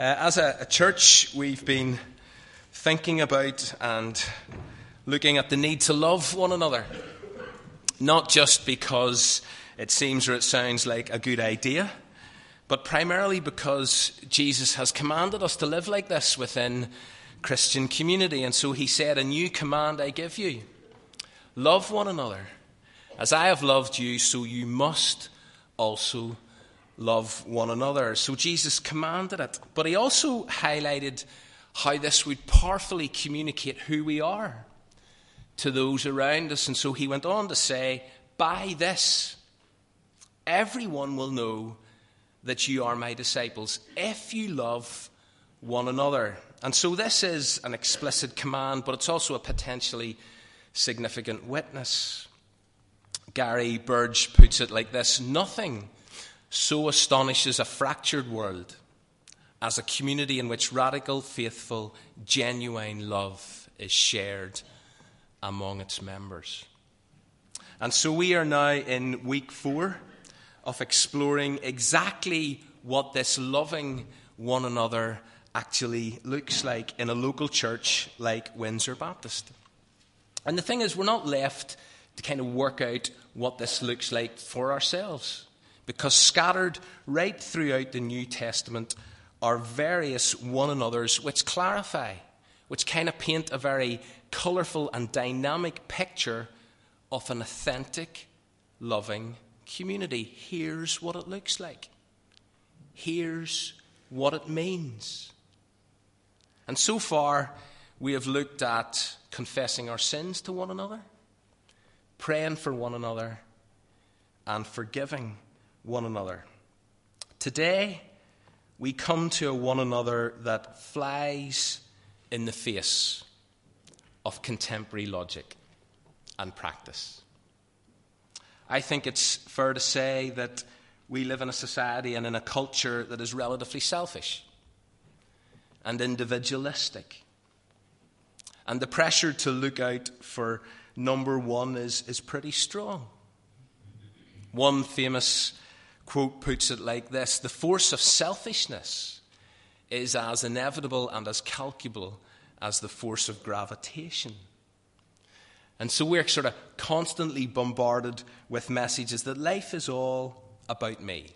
Uh, as a, a church, we've been thinking about and looking at the need to love one another. Not just because it seems or it sounds like a good idea, but primarily because Jesus has commanded us to live like this within Christian community. And so he said, A new command I give you love one another. As I have loved you, so you must also love one another. So Jesus commanded it. But he also highlighted how this would powerfully communicate who we are to those around us. And so he went on to say, By this, everyone will know that you are my disciples if you love one another. And so this is an explicit command, but it's also a potentially significant witness. Gary Burge puts it like this Nothing so astonishes a fractured world as a community in which radical, faithful, genuine love is shared among its members. And so we are now in week four of exploring exactly what this loving one another actually looks like in a local church like Windsor Baptist. And the thing is, we're not left to kind of work out what this looks like for ourselves. Because scattered right throughout the New Testament are various one another's which clarify, which kind of paint a very colourful and dynamic picture of an authentic, loving community. Here's what it looks like. Here's what it means. And so far, we have looked at confessing our sins to one another, praying for one another, and forgiving one another. Today, we come to a one another that flies in the face of contemporary logic and practice. I think it's fair to say that we live in a society and in a culture that is relatively selfish and individualistic. And the pressure to look out for number one is, is pretty strong. One famous quote puts it like this The force of selfishness is as inevitable and as calculable as the force of gravitation. And so we're sort of constantly bombarded with messages that life is all about me.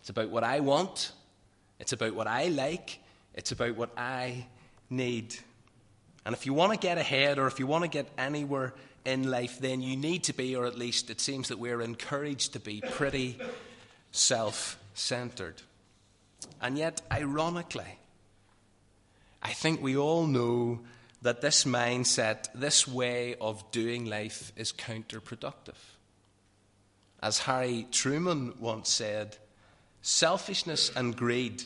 It's about what I want, it's about what I like, it's about what I need. And if you want to get ahead or if you want to get anywhere in life, then you need to be, or at least it seems that we're encouraged to be, pretty self centered. And yet, ironically, I think we all know that this mindset, this way of doing life, is counterproductive. As Harry Truman once said, selfishness and greed,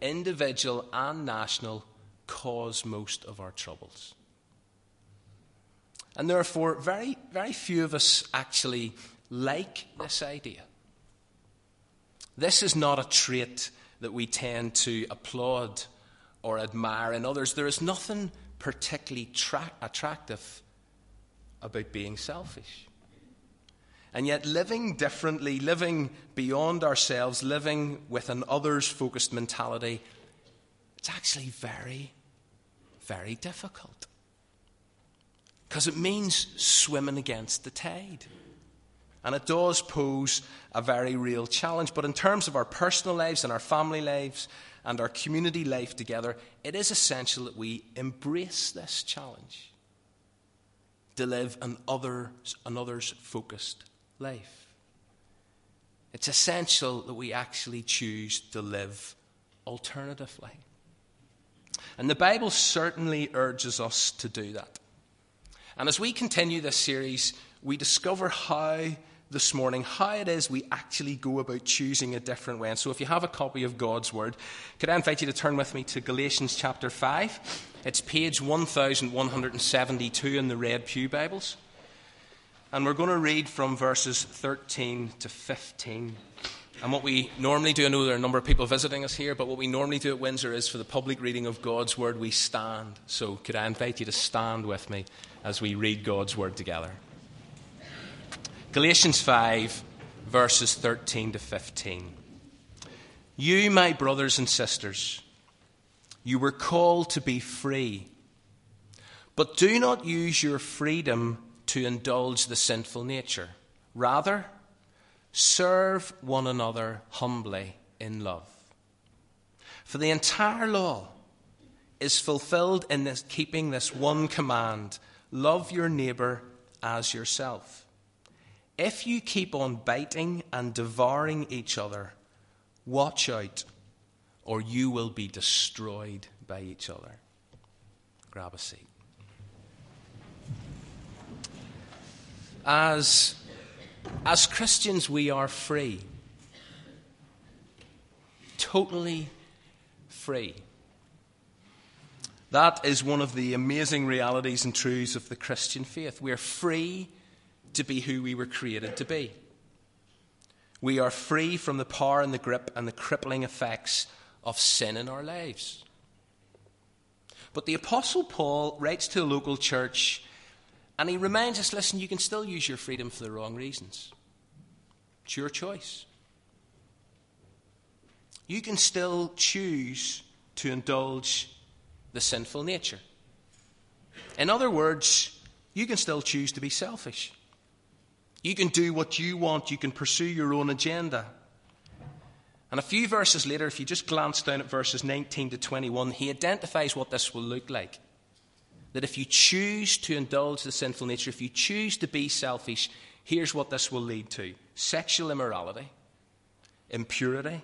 individual and national, cause most of our troubles. And therefore, very, very few of us actually like this idea. This is not a trait that we tend to applaud or admire in others. There is nothing particularly tra- attractive about being selfish. And yet, living differently, living beyond ourselves, living with an others focused mentality, it's actually very, very difficult because it means swimming against the tide. And it does pose a very real challenge. But in terms of our personal lives and our family lives and our community life together, it is essential that we embrace this challenge to live an others, an others focused life. It's essential that we actually choose to live alternatively. And the Bible certainly urges us to do that. And as we continue this series, we discover how this morning how it is we actually go about choosing a different way. And so, if you have a copy of God's Word, could I invite you to turn with me to Galatians chapter 5? It's page 1172 in the Red Pew Bibles. And we're going to read from verses 13 to 15. And what we normally do, I know there are a number of people visiting us here, but what we normally do at Windsor is for the public reading of God's Word, we stand. So, could I invite you to stand with me as we read God's Word together. Galatians 5, verses 13 to 15. You, my brothers and sisters, you were called to be free. But do not use your freedom to indulge the sinful nature. Rather, serve one another humbly in love. For the entire law is fulfilled in this, keeping this one command love your neighbour as yourself. If you keep on biting and devouring each other, watch out, or you will be destroyed by each other. Grab a seat. As, as Christians, we are free. Totally free. That is one of the amazing realities and truths of the Christian faith. We are free to be who we were created to be. We are free from the power and the grip and the crippling effects of sin in our lives. But the Apostle Paul writes to a local church and he reminds us listen, you can still use your freedom for the wrong reasons. It's your choice. You can still choose to indulge the sinful nature. In other words, you can still choose to be selfish. You can do what you want, you can pursue your own agenda. And a few verses later, if you just glance down at verses 19 to 21, he identifies what this will look like that if you choose to indulge the sinful nature, if you choose to be selfish, here's what this will lead to sexual immorality, impurity,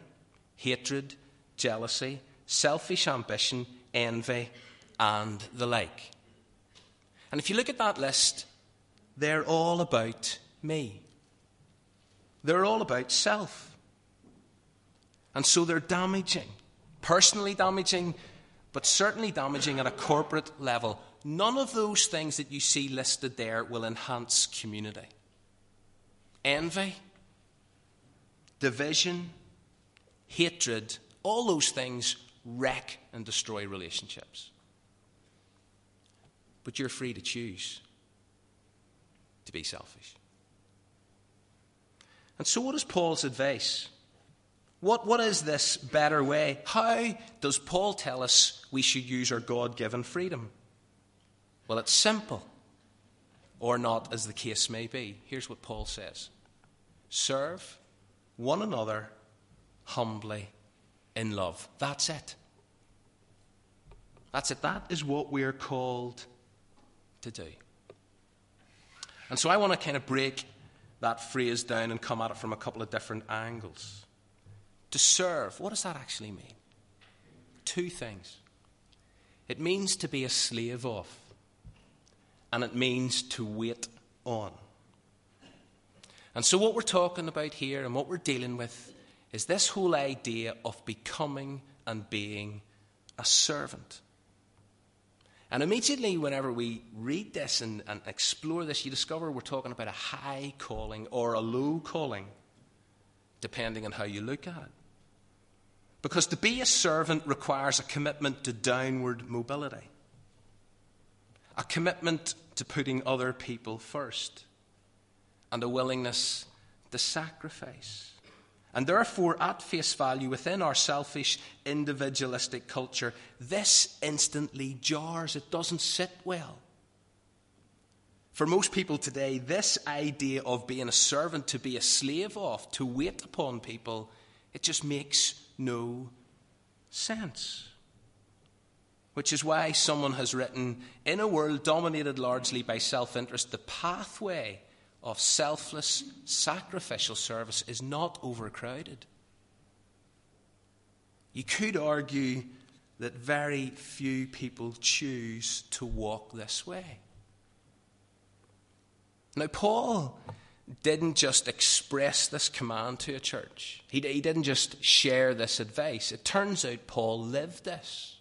hatred, jealousy, selfish ambition, envy, and the like. And if you look at that list, they're all about me. They're all about self. And so they're damaging, personally damaging, but certainly damaging at a corporate level. None of those things that you see listed there will enhance community. Envy, division, hatred, all those things wreck and destroy relationships. But you're free to choose to be selfish. And so, what is Paul's advice? What, what is this better way? How does Paul tell us we should use our God given freedom? Well, it's simple, or not, as the case may be. Here's what Paul says Serve one another humbly in love. That's it. That's it. That is what we're called to do. And so I want to kind of break that phrase down and come at it from a couple of different angles. To serve, what does that actually mean? Two things. It means to be a slave of and it means to wait on. And so, what we're talking about here and what we're dealing with is this whole idea of becoming and being a servant. And immediately, whenever we read this and, and, explore this, you discover we're talking about a high calling or a low calling, depending on how you look at it. Because to be a servant requires a commitment to downward mobility, a commitment to putting other people first and a willingness to sacrifice. And therefore, at face value, within our selfish, individualistic culture, this instantly jars. It doesn't sit well. For most people today, this idea of being a servant, to be a slave of, to wait upon people, it just makes no sense. Which is why someone has written In a world dominated largely by self interest, the pathway of selfless, sacrificial service is not overcrowded. You could argue that very few people choose to walk this way. Now, Paul didn't just express this command to a church, he, he didn't just share this advice. It turns out Paul lived this.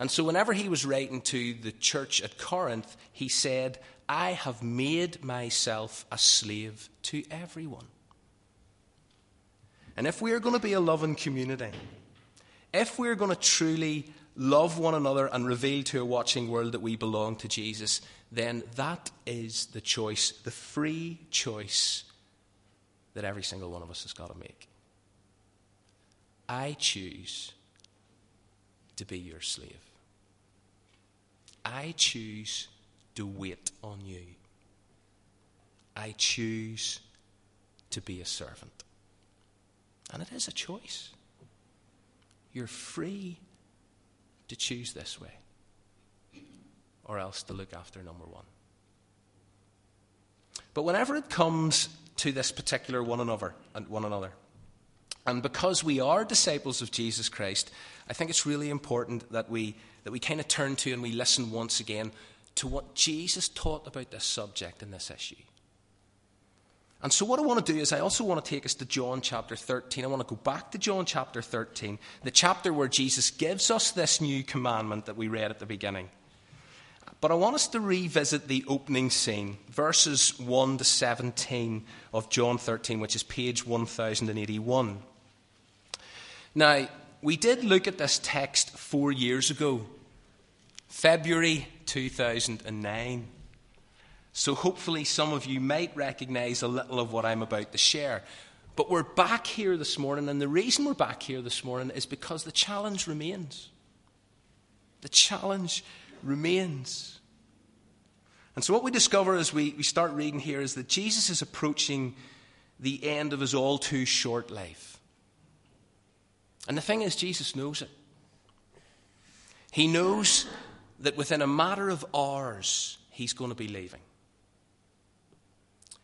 And so, whenever he was writing to the church at Corinth, he said, I have made myself a slave to everyone. And if we are going to be a loving community, if we're going to truly love one another and reveal to a watching world that we belong to Jesus, then that is the choice, the free choice that every single one of us has got to make. I choose to be your slave. I choose to wait on you. I choose to be a servant. And it is a choice. You're free to choose this way, or else to look after number one. But whenever it comes to this particular one another and one another, and because we are disciples of Jesus Christ, I think it's really important that we, that we kind of turn to and we listen once again to what Jesus taught about this subject and this issue. And so, what I want to do is, I also want to take us to John chapter 13. I want to go back to John chapter 13, the chapter where Jesus gives us this new commandment that we read at the beginning. But I want us to revisit the opening scene, verses 1 to 17 of John 13, which is page 1081. Now, we did look at this text four years ago, February 2009. So hopefully, some of you might recognize a little of what I'm about to share. But we're back here this morning, and the reason we're back here this morning is because the challenge remains. The challenge remains. And so, what we discover as we, we start reading here is that Jesus is approaching the end of his all too short life. And the thing is, Jesus knows it. He knows that within a matter of hours, he's going to be leaving.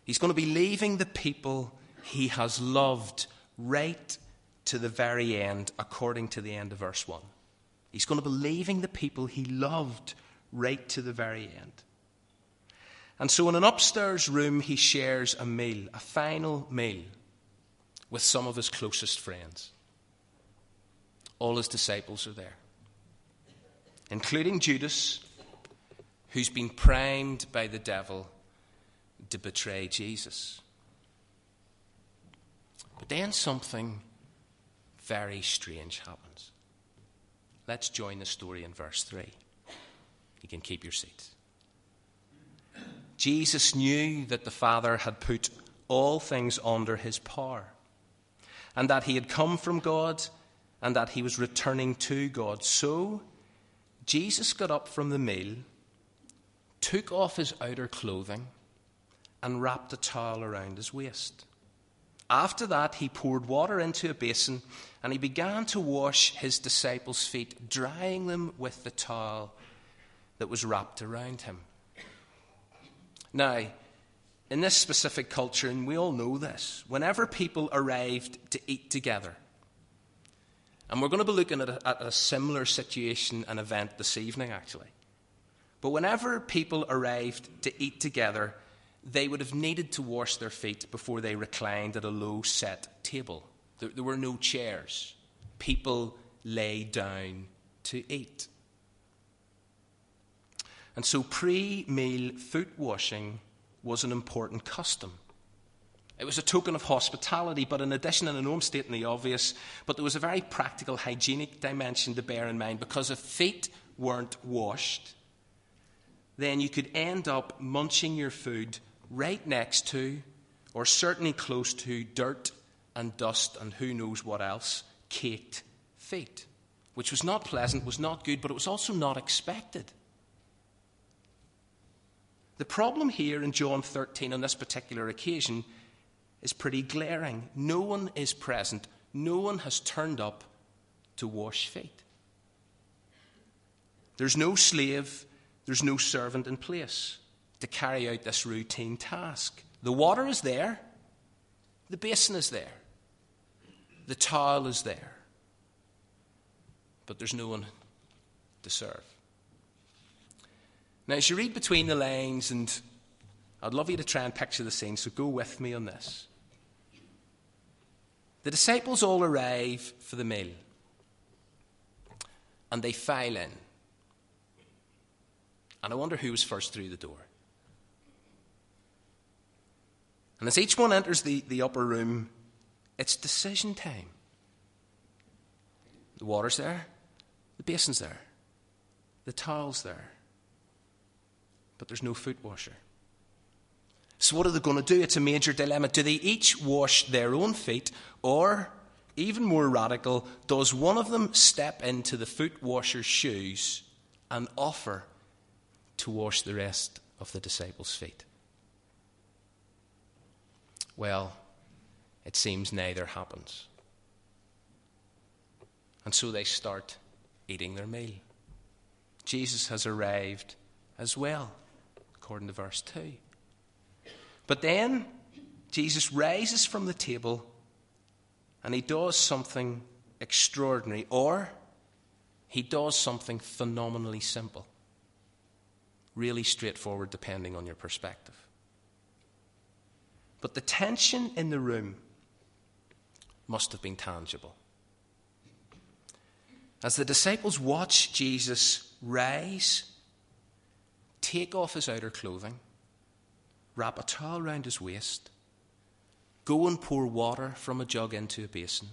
He's going to be leaving the people he has loved right to the very end, according to the end of verse 1. He's going to be leaving the people he loved right to the very end. And so, in an upstairs room, he shares a meal, a final meal, with some of his closest friends. All his disciples are there, including Judas, who's been primed by the devil to betray Jesus. But then something very strange happens. Let's join the story in verse 3. You can keep your seats. Jesus knew that the Father had put all things under his power, and that he had come from God, and that he was returning to God. So, Jesus got up from the meal, took off his outer clothing, and wrapped a towel around his waist. After that, he poured water into a basin and he began to wash his disciples' feet, drying them with the towel that was wrapped around him. Now, in this specific culture, and we all know this, whenever people arrived to eat together, and we're going to be looking at a, at a similar situation and event this evening, actually. But whenever people arrived to eat together, they would have needed to wash their feet before they reclined at a low set table. There, there were no chairs. People lay down to eat. And so pre meal foot washing was an important custom. It was a token of hospitality, but in addition, and I know I'm the obvious, but there was a very practical hygienic dimension to bear in mind because if feet weren't washed, then you could end up munching your food right next to, or certainly close to, dirt and dust and who knows what else, caked feet, which was not pleasant, was not good, but it was also not expected. The problem here in John 13 on this particular occasion is pretty glaring. No one is present, no one has turned up to wash feet. There's no slave, there's no servant in place to carry out this routine task. The water is there, the basin is there, the towel is there, but there's no one to serve. Now, as you read between the lines, and I'd love you to try and picture the scene, so go with me on this. The disciples all arrive for the meal, and they file in. And I wonder who was first through the door. And as each one enters the, the upper room, it's decision time. The water's there, the basin's there, the towel's there, but there's no foot washer. So, what are they going to do? It's a major dilemma. Do they each wash their own feet, or even more radical, does one of them step into the foot washer's shoes and offer to wash the rest of the disciples' feet? Well, it seems neither happens. And so they start eating their meal. Jesus has arrived as well, according to verse 2. But then Jesus rises from the table and he does something extraordinary, or he does something phenomenally simple. Really straightforward, depending on your perspective. But the tension in the room must have been tangible. As the disciples watch Jesus rise, take off his outer clothing, wrap a towel round his waist, go and pour water from a jug into a basin,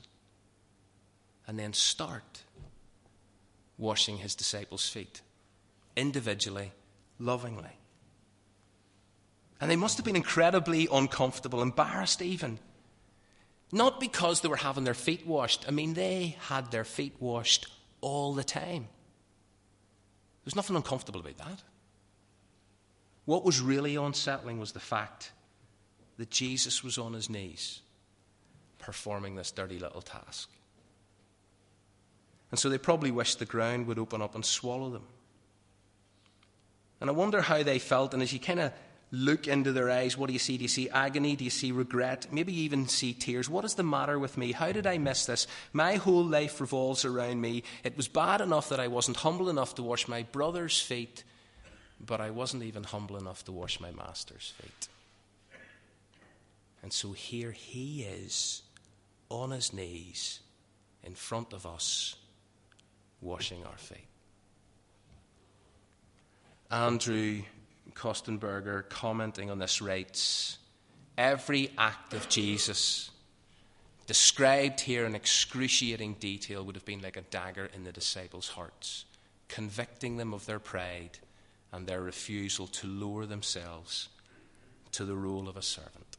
and then start washing his disciples' feet individually, lovingly. And they must have been incredibly uncomfortable, embarrassed even. Not because they were having their feet washed. I mean, they had their feet washed all the time. There's nothing uncomfortable about that. What was really unsettling was the fact that Jesus was on his knees performing this dirty little task. And so they probably wished the ground would open up and swallow them. And I wonder how they felt. And as you kind of look into their eyes, what do you see? Do you see agony? Do you see regret? Maybe you even see tears. What is the matter with me? How did I miss this? My whole life revolves around me. It was bad enough that I wasn't humble enough to wash my brother's feet, but I wasn't even humble enough to wash my master's feet. And so here he is on his knees in front of us, washing our feet. Andrew Kostenberger, commenting on this, writes Every act of Jesus described here in excruciating detail would have been like a dagger in the disciples' hearts, convicting them of their pride and their refusal to lower themselves to the role of a servant.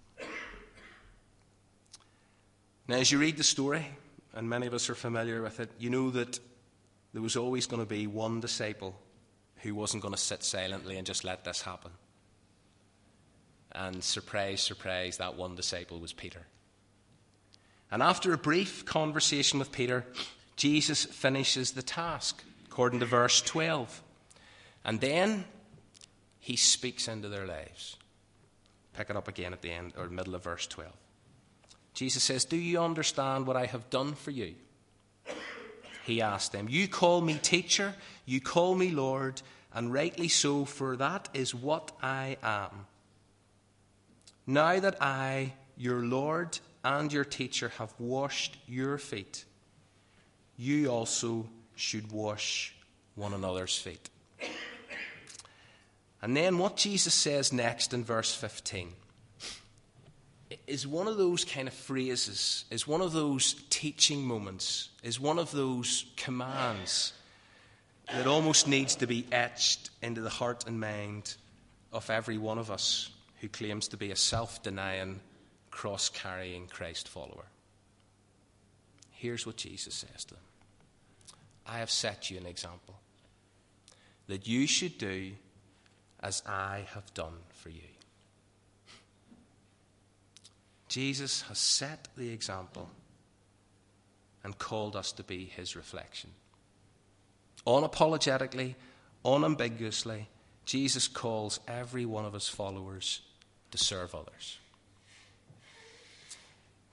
Now, as you read the story, and many of us are familiar with it, you know that there was always going to be one disciple who wasn't going to sit silently and just let this happen. And surprise, surprise, that one disciple was Peter. And after a brief conversation with Peter, Jesus finishes the task, according to verse 12. And then he speaks into their lives. Pick it up again at the end or middle of verse 12. Jesus says, Do you understand what I have done for you? he asked them. You call me teacher, you call me Lord, and rightly so, for that is what I am. Now that I, your Lord and your teacher, have washed your feet, you also should wash one another's feet. And then what Jesus says next in verse 15 is one of those kind of phrases, is one of those teaching moments, is one of those commands that almost needs to be etched into the heart and mind of every one of us who claims to be a self denying, cross carrying Christ follower. Here's what Jesus says to them I have set you an example that you should do as I have done for you. Jesus has set the example and called us to be his reflection. Unapologetically, unambiguously, Jesus calls every one of his followers to serve others.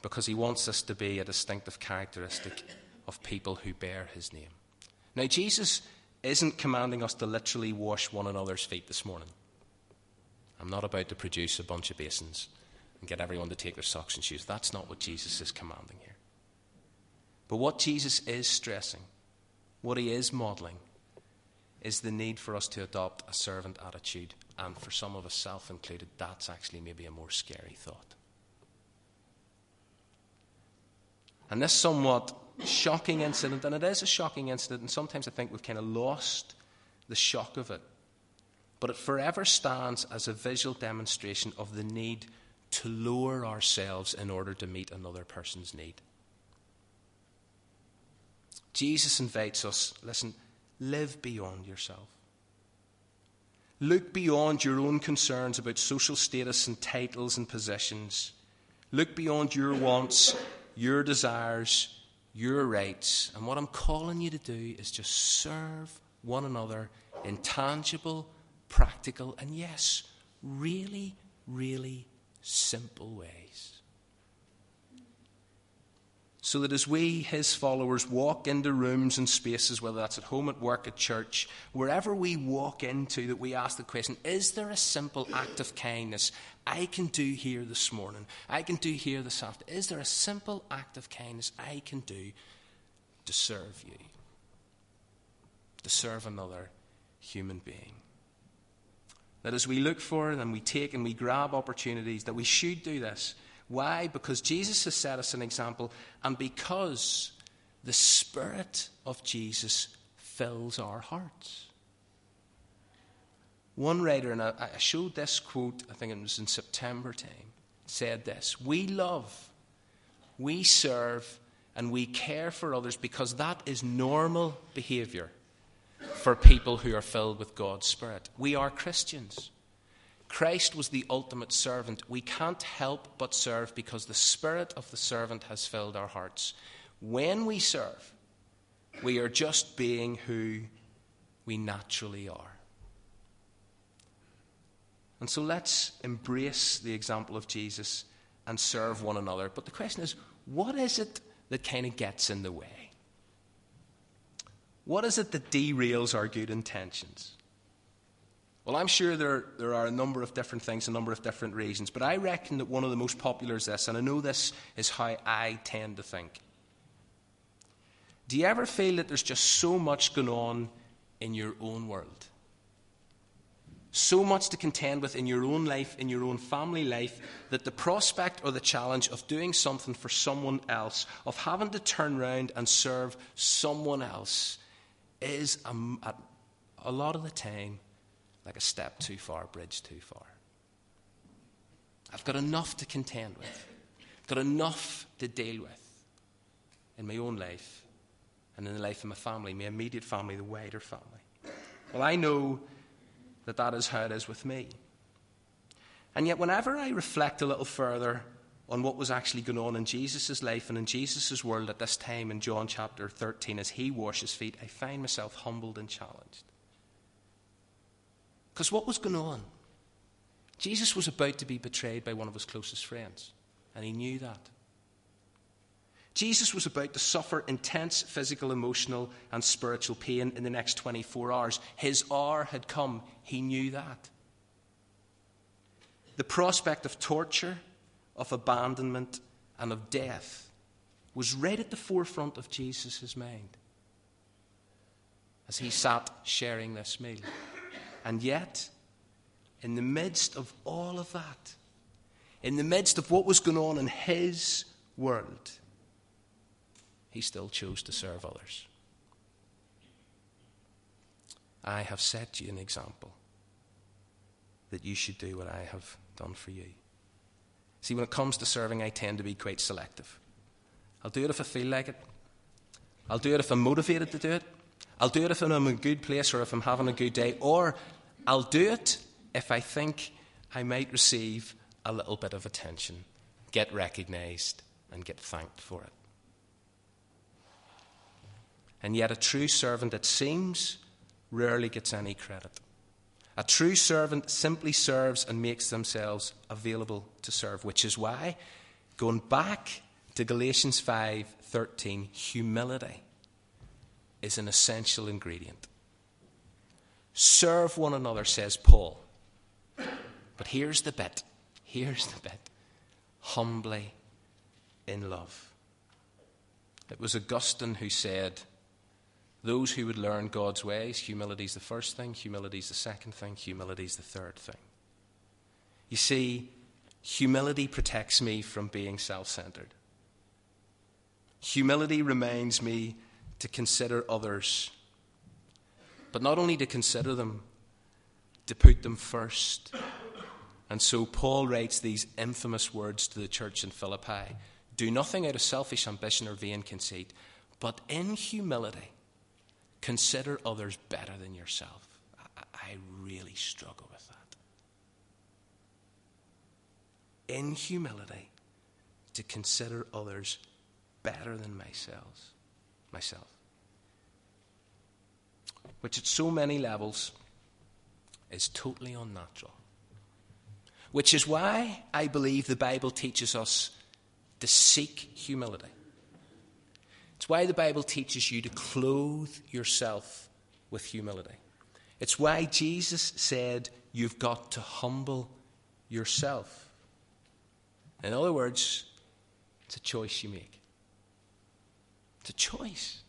Because he wants us to be a distinctive characteristic of people who bear his name. Now, Jesus isn't commanding us to literally wash one another's feet this morning. I'm not about to produce a bunch of basins and get everyone to take their socks and shoes. That's not what Jesus is commanding here. But what Jesus is stressing, what he is modeling, is the need for us to adopt a servant attitude. And for some of us, self included, that's actually maybe a more scary thought. And this somewhat shocking incident, and it is a shocking incident, and sometimes I think we've kind of lost the shock of it. But it forever stands as a visual demonstration of the need to lower ourselves in order to meet another person's need. Jesus invites us listen, live beyond yourself. Look beyond your own concerns about social status and titles and positions. Look beyond your wants, your desires, your rights. And what I'm calling you to do is just serve one another in tangible, practical, and yes, really, really simple ways so that as we, his followers, walk into rooms and spaces, whether that's at home, at work, at church, wherever we walk into, that we ask the question is there a simple act of kindness I can do here this morning? I can do here this afternoon? Is there a simple act of kindness I can do to serve you? To serve another human being? That as we look for and we take and we grab opportunities, that we should do this why? Because Jesus has set us an example, and because the Spirit of Jesus fills our hearts. One writer, and I showed this quote, I think it was in September time, said this We love, we serve, and we care for others because that is normal behavior for people who are filled with God's Spirit. We are Christians. Christ was the ultimate servant. We can't help but serve because the spirit of the servant has filled our hearts. When we serve, we are just being who we naturally are. And so let's embrace the example of Jesus and serve one another. But the question is what is it that kind of gets in the way? What is it that derails our good intentions? Well, I'm sure there, there are a number of different things, a number of different reasons, but I reckon that one of the most popular is this, and I know this is how I tend to think. Do you ever feel that there's just so much going on in your own world? So much to contend with in your own life, in your own family life, that the prospect or the challenge of doing something for someone else, of having to turn around and serve someone else, is a, a lot of the time like a step too far, bridge too far. I've got enough to contend with, got enough to deal with in my own life and in the life of my family, my immediate family, the wider family. Well, I know that that is how it is with me. And yet, whenever I reflect a little further on what was actually going on in Jesus' life and in Jesus' world at this time in John chapter 13 as he washes feet, I find myself humbled and challenged. Because what was going on? Jesus was about to be betrayed by one of his closest friends, and he knew that. Jesus was about to suffer intense physical, emotional, and spiritual pain in the next 24 hours. His hour had come. He knew that. The prospect of torture, of abandonment, and of death was right at the forefront of Jesus' mind as he sat sharing this meal. And yet, in the midst of all of that, in the midst of what was going on in his world, he still chose to serve others. I have set you an example that you should do what I have done for you. See, when it comes to serving, I tend to be quite selective. I'll do it if I feel like it. I'll do it if I'm motivated to do it. I'll do it if I'm in a good place or if I'm having a good day, or I'll do it if I think I might receive a little bit of attention, get recognized, and get thanked for it. And yet, a true servant, it seems, rarely gets any credit. A true servant simply serves and makes themselves available to serve, which is why, going back to Galatians 5:13, humility is an essential ingredient. Serve one another, says Paul. But here's the bit. Here's the bit. Humbly in love. It was Augustine who said, Those who would learn God's ways, humility is the first thing, humility is the second thing, humility is the third thing. You see, humility protects me from being self centered. Humility reminds me to consider others, but not only to consider them, to put them first. And so Paul writes these infamous words to the church in Philippi Do nothing out of selfish ambition or vain conceit, But in humility, consider others better than yourself. I, really struggle with that. In humility, to consider others better than myself. Myself. Which at so many levels is totally unnatural. Which is why I believe the Bible teaches us to seek humility. It's why the Bible teaches you to clothe yourself with humility. It's why Jesus said you've got to humble yourself. In other words, it's a choice you make. It's a choice.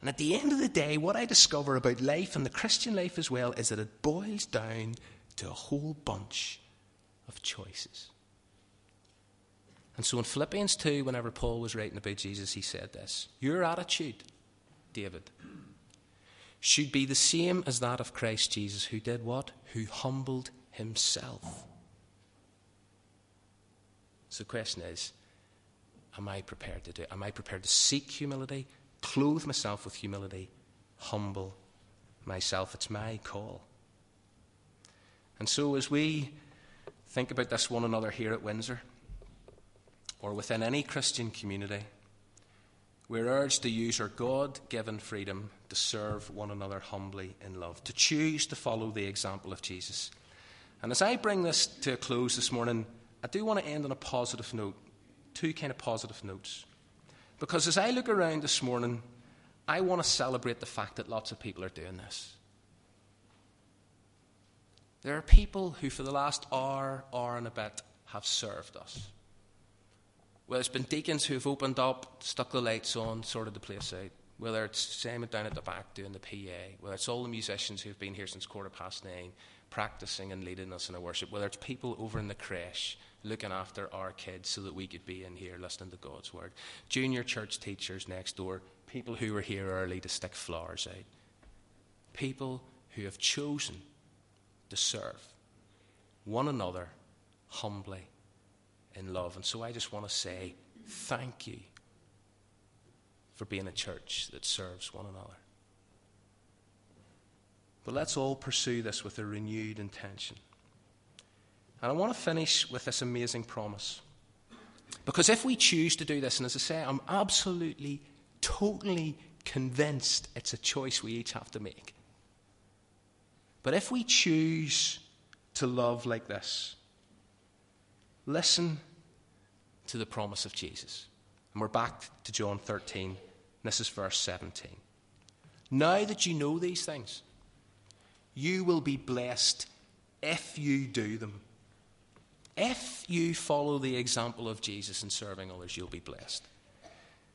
And at the end of the day, what I discover about life and the Christian life as well is that it boils down to a whole bunch of choices. And so in Philippians 2, whenever Paul was writing about Jesus, he said this Your attitude, David, should be the same as that of Christ Jesus, who did what? Who humbled himself. So the question is Am I prepared to do? Am I prepared to seek humility, clothe myself with humility, humble myself? It's my call. And so, as we think about this one another here at Windsor, or within any Christian community, we're urged to use our God given freedom to serve one another humbly in love, to choose to follow the example of Jesus. And as I bring this to a close this morning, I do want to end on a positive note, two kind of positive notes. Because as I look around this morning, I want to celebrate the fact that lots of people are doing this. There are people who, for the last hour, hour and a bit, have served us. Well, it's been deacons who have opened up, stuck the lights on, sorted the place out. Whether it's Simon down at the back doing the PA, whether it's all the musicians who've been here since quarter past nine, practicing and leading us in our worship, whether it's people over in the creche looking after our kids so that we could be in here listening to God's word, junior church teachers next door, people who were here early to stick flowers out, people who have chosen to serve one another humbly in love. And so I just want to say thank you for being a church that serves one another. But let's all pursue this with a renewed intention. And I want to finish with this amazing promise. Because if we choose to do this, and as I say, I'm absolutely, totally convinced it's a choice we each have to make. But if we choose to love like this, listen to the promise of Jesus. And we're back to John 13. This is verse 17. Now that you know these things, you will be blessed if you do them. If you follow the example of Jesus in serving others, you'll be blessed.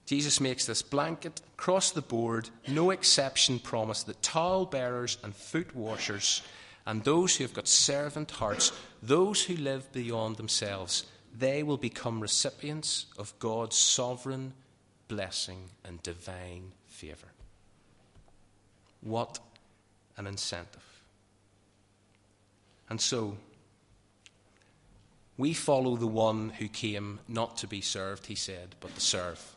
Jesus makes this blanket, across the board, no exception promise that towel bearers and foot washers and those who have got servant hearts, those who live beyond themselves, they will become recipients of God's sovereign blessing and divine favour. What an incentive. And so, we follow the one who came not to be served, he said, but to serve.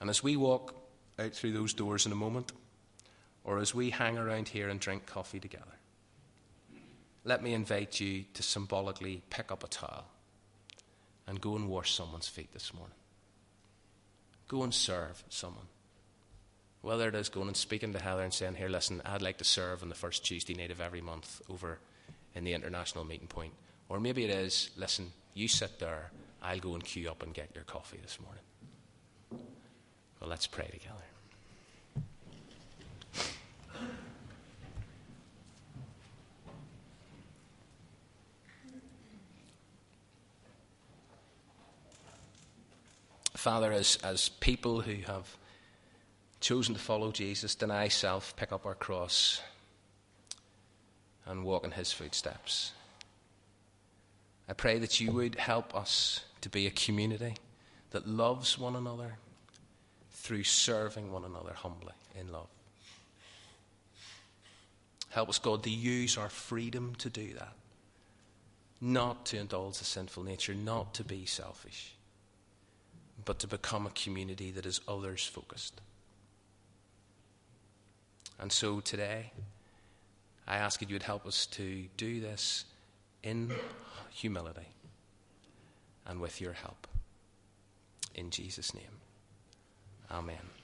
And as we walk out through those doors in a moment, or as we hang around here and drink coffee together, let me invite you to symbolically pick up a towel and go and wash someone's feet this morning. Go and serve someone. Whether it is going and speaking to Heather and saying, Here, listen, I'd like to serve on the first Tuesday night of every month over in the international meeting point. Or maybe it is, listen, you sit there, I'll go and queue up and get your coffee this morning. Well, let's pray together. Father, as, as people who have chosen to follow Jesus, deny self, pick up our cross, and walk in his footsteps, I pray that you would help us to be a community that loves one another through serving one another humbly in love. Help us, God, to use our freedom to do that. Not to indulge a sinful nature, not to be selfish, but to become a community that is others focused. And so today, I ask that you would help us to do this in humility and with your help. In Jesus' name, amen.